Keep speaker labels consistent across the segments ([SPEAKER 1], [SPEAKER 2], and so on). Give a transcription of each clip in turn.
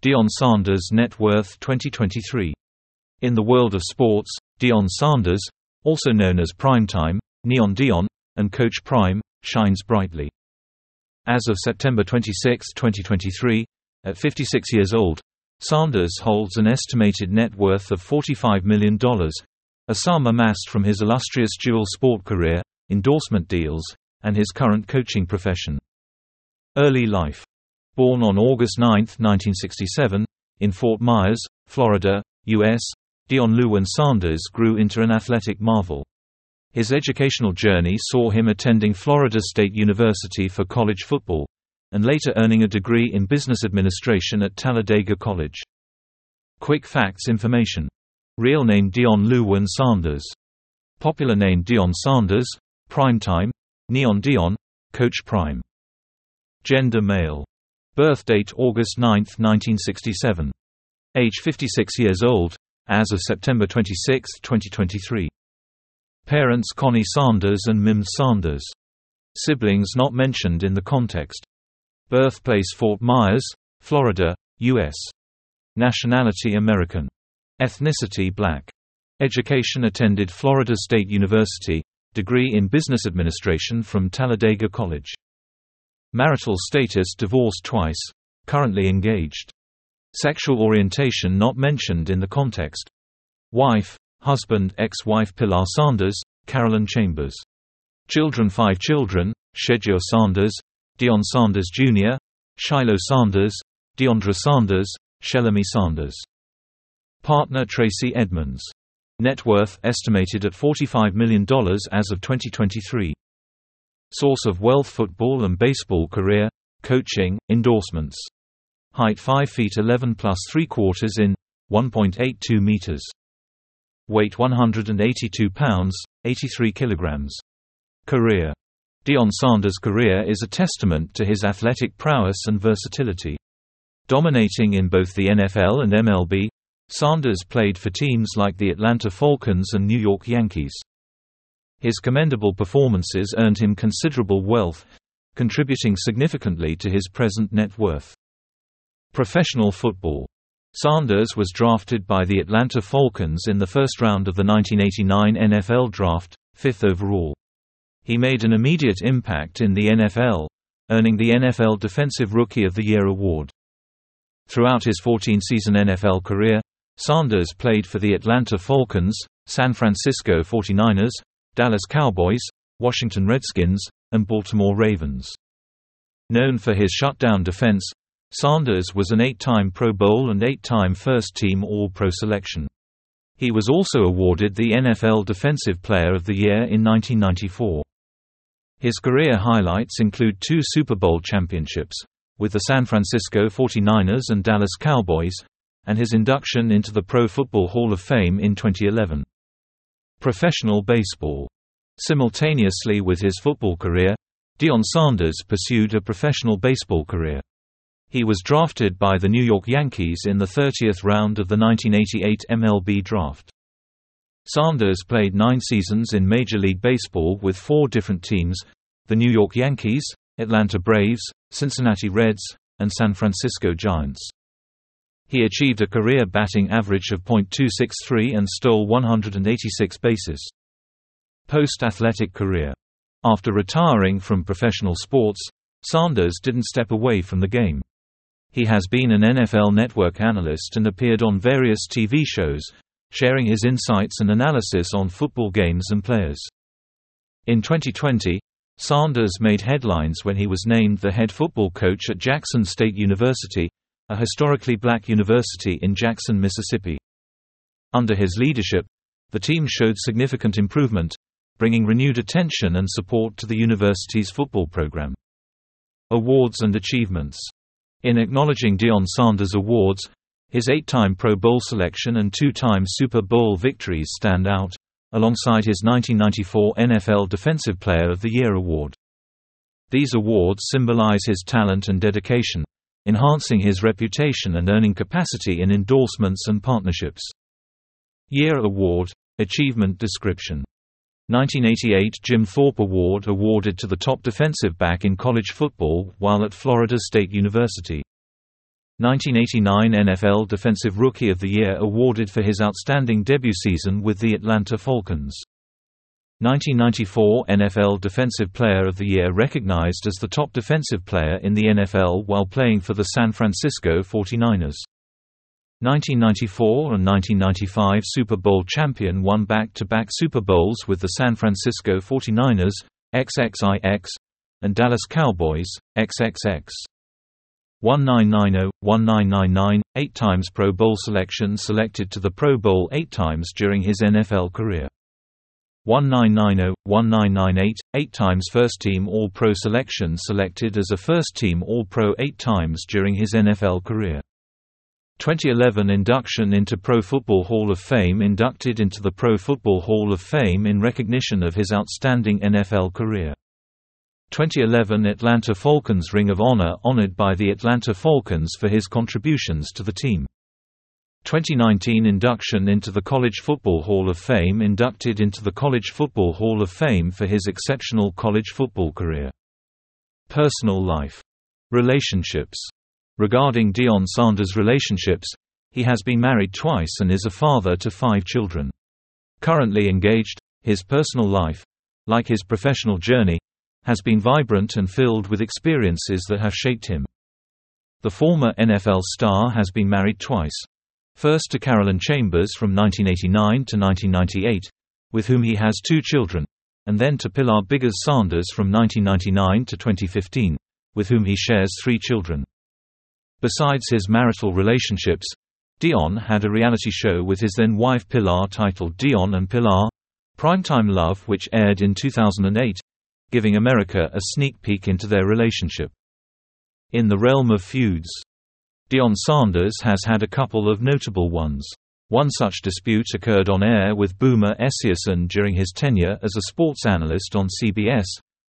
[SPEAKER 1] Deion Sanders Net Worth 2023. In the world of sports, Deion Sanders, also known as Primetime, Neon Deion, and Coach Prime, shines brightly. As of September 26, 2023, at 56 years old, Sanders holds an estimated net worth of $45 million, a sum amassed from his illustrious dual sport career, endorsement deals, and his current coaching profession. Early life Born on August 9, 1967, in Fort Myers, Florida, U.S., Deion Luwynn Sanders grew into an athletic marvel. His educational journey saw him attending Florida State University for college football, and later earning a degree in business administration at Talladega College. Quick facts information. Real name Deion Luwynn Sanders. Popular name Deion Sanders, Primetime, Neon Deion, Coach Prime. Gender male. Birth date August 9, 1967. Age 56 years old, as of September 26, 2023. Parents Connie Sanders and Mims Sanders. Siblings not mentioned in the context. Birthplace Fort Myers, Florida, U.S. Nationality American. Ethnicity Black. Education attended Florida State University, degree in Business Administration from Talladega College. Marital status divorced twice. Currently engaged. Sexual orientation not mentioned in the context. Wife, husband ex-wife Pilar Sanders, Carolyn Chambers. Children Five children, Shedeur Sanders, Deion Sanders Jr., Shiloh Sanders, Deiondra Sanders, Shelomi Sanders. Partner Tracy Edmonds. Net worth estimated at $45 million as of 2023. Source of wealth football and baseball career, coaching, endorsements. Height 5 feet 11 plus 3 quarters in 1.82 meters. Weight 182 pounds, 83 kilograms. Career Deion Sanders' career is a testament to his athletic prowess and versatility. Dominating in both the NFL and MLB, Sanders played for teams like the Atlanta Falcons and New York Yankees. His commendable performances earned him considerable wealth, contributing significantly to his present net worth. Professional football Sanders was drafted by the Atlanta Falcons in the first round of the 1989 NFL Draft, fifth overall. He made an immediate impact in the NFL, earning the NFL Defensive Rookie of the Year award. Throughout his 14-season NFL career, Sanders played for the Atlanta Falcons, San Francisco 49ers, Dallas Cowboys, Washington Redskins, and Baltimore Ravens. Known for his shutdown defense, Sanders was an eight-time Pro Bowl and eight-time first-team All-Pro selection. He was also awarded the NFL Defensive Player of the Year in 1994. His career highlights include two Super Bowl championships, with the San Francisco 49ers and Dallas Cowboys, and his induction into the Pro Football Hall of Fame in 2011. Professional baseball. Simultaneously with his football career, Deion Sanders pursued a professional baseball career. He was drafted by the New York Yankees in the 30th round of the 1988 MLB draft. Sanders played nine seasons in Major League Baseball with four different teams the New York Yankees, Atlanta Braves, Cincinnati Reds, and San Francisco Giants. He achieved a career batting average of .263 and stole 186 bases. Post-athletic career. After retiring from professional sports, Sanders didn't step away from the game. He has been an NFL Network analyst and appeared on various TV shows, sharing his insights and analysis on football games and players. In 2020, Sanders made headlines when he was named the head football coach at Jackson State University, a historically black university in Jackson, Mississippi. Under his leadership, the team showed significant improvement, bringing renewed attention and support to the university's football program. Awards and achievements In acknowledging Deion Sanders' awards, his eight-time Pro Bowl selection and two-time Super Bowl victories stand out, alongside his 1994 NFL Defensive Player of the Year award. These awards symbolize his talent and dedication, enhancing his reputation and earning capacity in endorsements and partnerships. Year Award Achievement Description 1988 Jim Thorpe Award awarded to the top defensive back in college football while at Florida State University. 1989 NFL Defensive Rookie of the Year awarded for his outstanding debut season with the Atlanta Falcons. 1994 NFL Defensive Player of the Year recognized as the top defensive player in the NFL while playing for the San Francisco 49ers. 1994 and 1995 Super Bowl champion won back-to-back Super Bowls with the San Francisco 49ers, XXIX, and Dallas Cowboys, XXX. 1990, 1999, eight times Pro Bowl selection selected to the Pro Bowl eight times during his NFL career. 1990, 1998, eight times first-team All-Pro selection selected as a first-team All-Pro eight times during his NFL career. 2011 induction into Pro Football Hall of Fame inducted into the Pro Football Hall of Fame in recognition of his outstanding NFL career. 2011 Atlanta Falcons Ring of Honor honored by the Atlanta Falcons for his contributions to the team. 2019 induction into the College Football Hall of Fame inducted into the College Football Hall of Fame for his exceptional college football career. Personal life. Relationships. Regarding Deion Sanders' relationships, he has been married twice and is a father to five children. Currently engaged, his personal life, like his professional journey, has been vibrant and filled with experiences that have shaped him. The former NFL star has been married twice. First to Carolyn Chambers from 1989 to 1998, with whom he has two children, and then to Pilar Biggers Sanders from 1999 to 2015, with whom he shares three children. Besides his marital relationships, Deion had a reality show with his then-wife Pilar titled Deion and Pilar, Primetime Love which aired in 2008, giving America a sneak peek into their relationship. In the realm of feuds, Deion Sanders has had a couple of notable ones. One such dispute occurred on air with Boomer Esiason during his tenure as a sports analyst on CBS,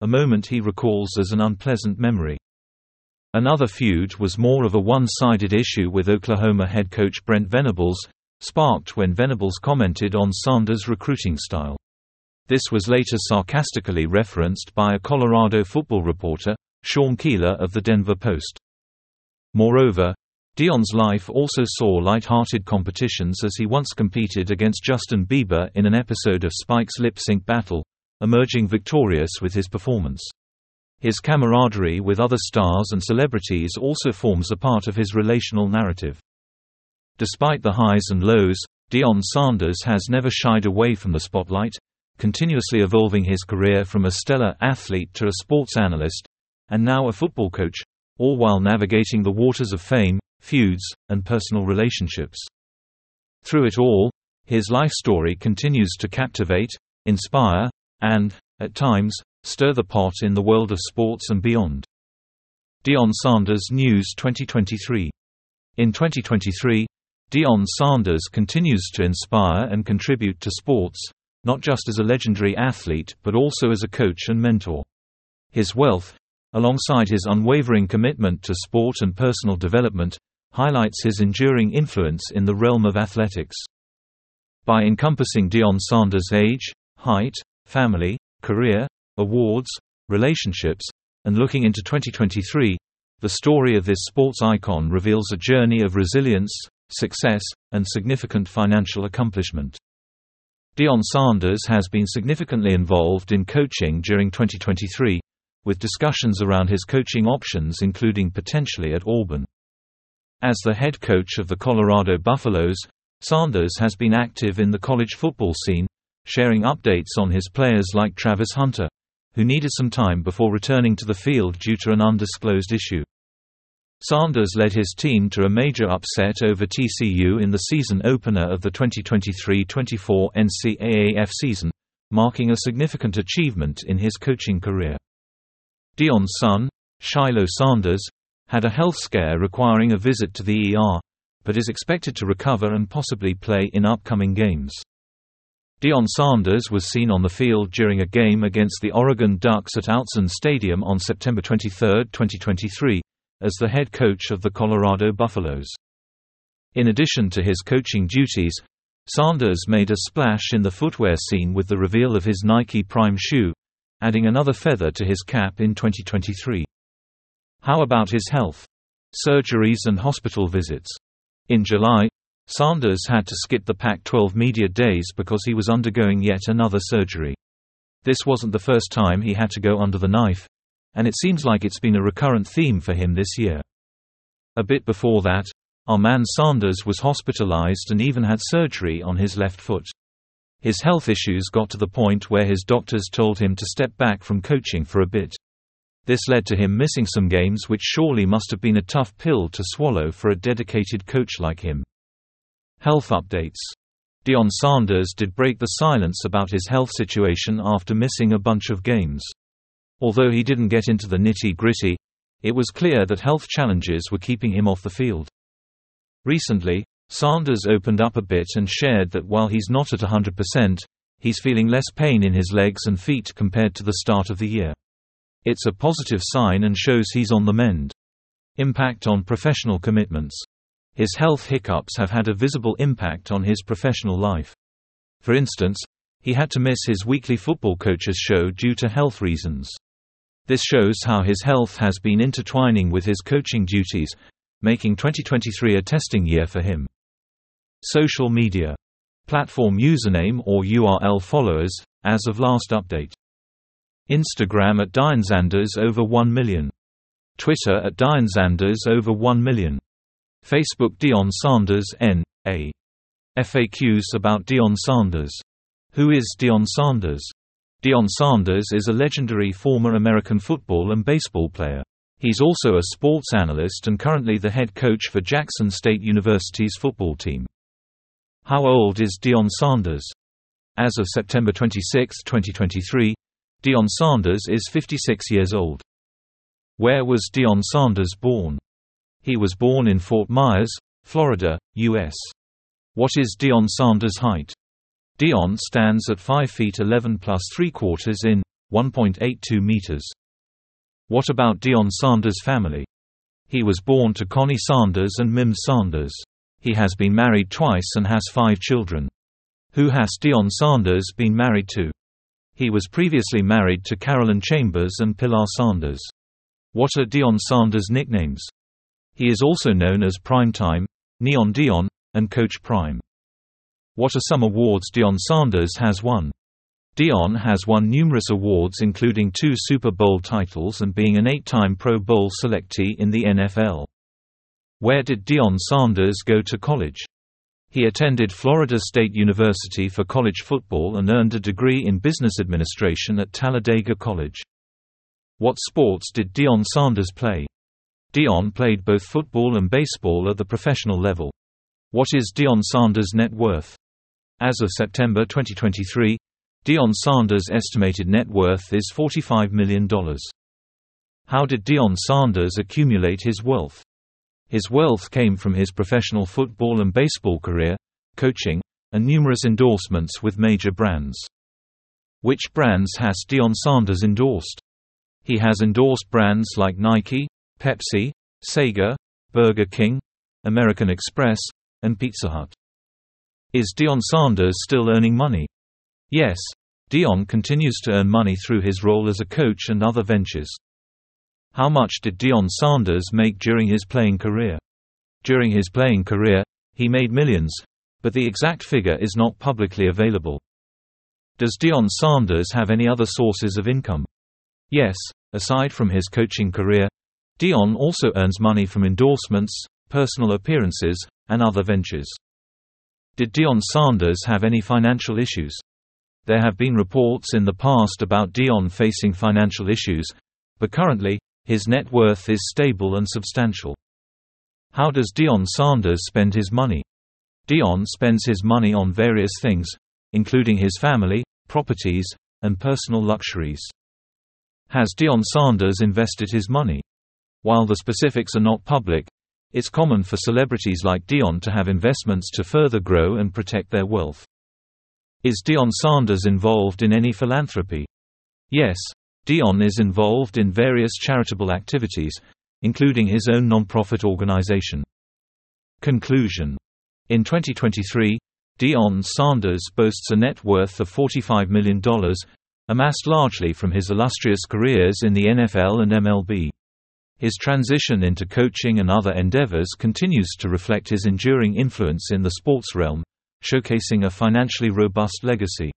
[SPEAKER 1] a moment he recalls as an unpleasant memory. Another feud was more of a one-sided issue with Oklahoma head coach Brent Venables, sparked when Venables commented on Sanders' recruiting style. This was later sarcastically referenced by a Colorado football reporter, Sean Keeler of the Denver Post. Moreover, Deion's life also saw light-hearted competitions as he once competed against Justin Bieber in an episode of Spike's Lip Sync Battle, emerging victorious with his performance. His camaraderie with other stars and celebrities also forms a part of his relational narrative. Despite the highs and lows, Deion Sanders has never shied away from the spotlight, continuously evolving his career from a stellar athlete to a sports analyst, and now a football coach, all while navigating the waters of fame, feuds, and personal relationships. Through it all, his life story continues to captivate, inspire, and, at times, stir the pot in the world of sports and beyond. Deion Sanders News 2023 In 2023, Deion Sanders continues to inspire and contribute to sports, not just as a legendary athlete but also as a coach and mentor. His wealth, alongside his unwavering commitment to sport and personal development, highlights his enduring influence in the realm of athletics. By encompassing Deion Sanders' age, height, family, career, awards, relationships, and looking into 2023, the story of this sports icon reveals a journey of resilience, success, and significant financial accomplishment. Deion Sanders has been significantly involved in coaching during 2023, with discussions around his coaching options including potentially at Auburn. As the head coach of the Colorado Buffaloes, Sanders has been active in the college football scene, sharing updates on his players like Travis Hunter, who needed some time before returning to the field due to an undisclosed issue. Sanders led his team to a major upset over TCU in the season opener of the 2023-24 NCAAF season, marking a significant achievement in his coaching career. Deion's son, Shiloh Sanders, had a health scare requiring a visit to the ER, but is expected to recover and possibly play in upcoming games. Deion Sanders was seen on the field during a game against the Oregon Ducks at Autzen Stadium on September 23, 2023, as the head coach of the Colorado Buffaloes. In addition to his coaching duties, Sanders made a splash in the footwear scene with the reveal of his Nike Prime shoe, adding another feather to his cap in 2023. How about his health? Surgeries and hospital visits. In July, Sanders had to skip the Pac-12 media days because he was undergoing yet another surgery. This wasn't the first time he had to go under the knife, and it seems like it's been a recurrent theme for him this year. A bit before that, our man Sanders was hospitalized and even had surgery on his left foot. His health issues got to the point where his doctors told him to step back from coaching for a bit. This led to him missing some games which surely must have been a tough pill to swallow for a dedicated coach like him. Health updates. Deion Sanders did break the silence about his health situation after missing a bunch of games. Although he didn't get into the nitty-gritty, it was clear that health challenges were keeping him off the field. Recently, Sanders opened up a bit and shared that while he's not at 100%, he's feeling less pain in his legs and feet compared to the start of the year. It's a positive sign and shows he's on the mend. Impact on professional commitments. His health hiccups have had a visible impact on his professional life. For instance, he had to miss his weekly football coaches show due to health reasons. This shows how his health has been intertwining with his coaching duties, making 2023 a testing year for him. Social media. Platform username or URL followers, as of last update. Instagram at DeionSanders over 1 million. Twitter at DeionSanders over 1 million. Facebook Deion Sanders N. A. FAQs about Deion Sanders. Who is Deion Sanders? Deion Sanders is a legendary former American football and baseball player. He's also a sports analyst and currently the head coach for Jackson State University's football team. How old is Deion Sanders? As of September 26, 2023, Deion Sanders is 56 years old. Where was Deion Sanders born? He was born in Fort Myers, Florida, U.S. What is Deion Sanders' height? Deion stands at 5 feet 11 plus 3 quarters in 1.82 meters. What about Deion Sanders' family? He was born to Connie Sanders and Mims Sanders. He has been married twice and has five children. Who has Deion Sanders been married to? He was previously married to Carolyn Chambers and Pilar Sanders. What are Deion Sanders' nicknames? He is also known as Primetime, Neon Deion, and Coach Prime. What are some awards Deion Sanders has won? Deion has won numerous awards including two Super Bowl titles and being an eight-time Pro Bowl selectee in the NFL. Where did Deion Sanders go to college? He attended Florida State University for college football and earned a degree in business administration at Talladega College. What sports did Deion Sanders play? Deion played both football and baseball at the professional level. What is Deion Sanders' net worth? As of September 2023, Deion Sanders' estimated net worth is $45 million. How did Deion Sanders accumulate his wealth? His wealth came from his professional football and baseball career, coaching, and numerous endorsements with major brands. Which brands has Deion Sanders endorsed? He has endorsed brands like Nike, Pepsi, Sega, Burger King, American Express, and Pizza Hut. Is Deion Sanders still earning money? Yes. Deion continues to earn money through his role as a coach and other ventures. How much did Deion Sanders make during his playing career? During his playing career, he made millions, but the exact figure is not publicly available. Does Deion Sanders have any other sources of income? Yes, aside from his coaching career, Deion also earns money from endorsements, personal appearances, and other ventures. Did Deion Sanders have any financial issues? There have been reports in the past about Deion facing financial issues, but currently, his net worth is stable and substantial. How does Deion Sanders spend his money? Deion spends his money on various things, including his family, properties, and personal luxuries. Has Deion Sanders invested his money? While the specifics are not public, it's common for celebrities like Deion to have investments to further grow and protect their wealth. Is Deion Sanders involved in any philanthropy? Yes, Deion is involved in various charitable activities, including his own non-profit organization. Conclusion. In 2023, Deion Sanders boasts a net worth of $45 million, amassed largely from his illustrious careers in the NFL and MLB. His transition into coaching and other endeavors continues to reflect his enduring influence in the sports realm, showcasing a financially robust legacy.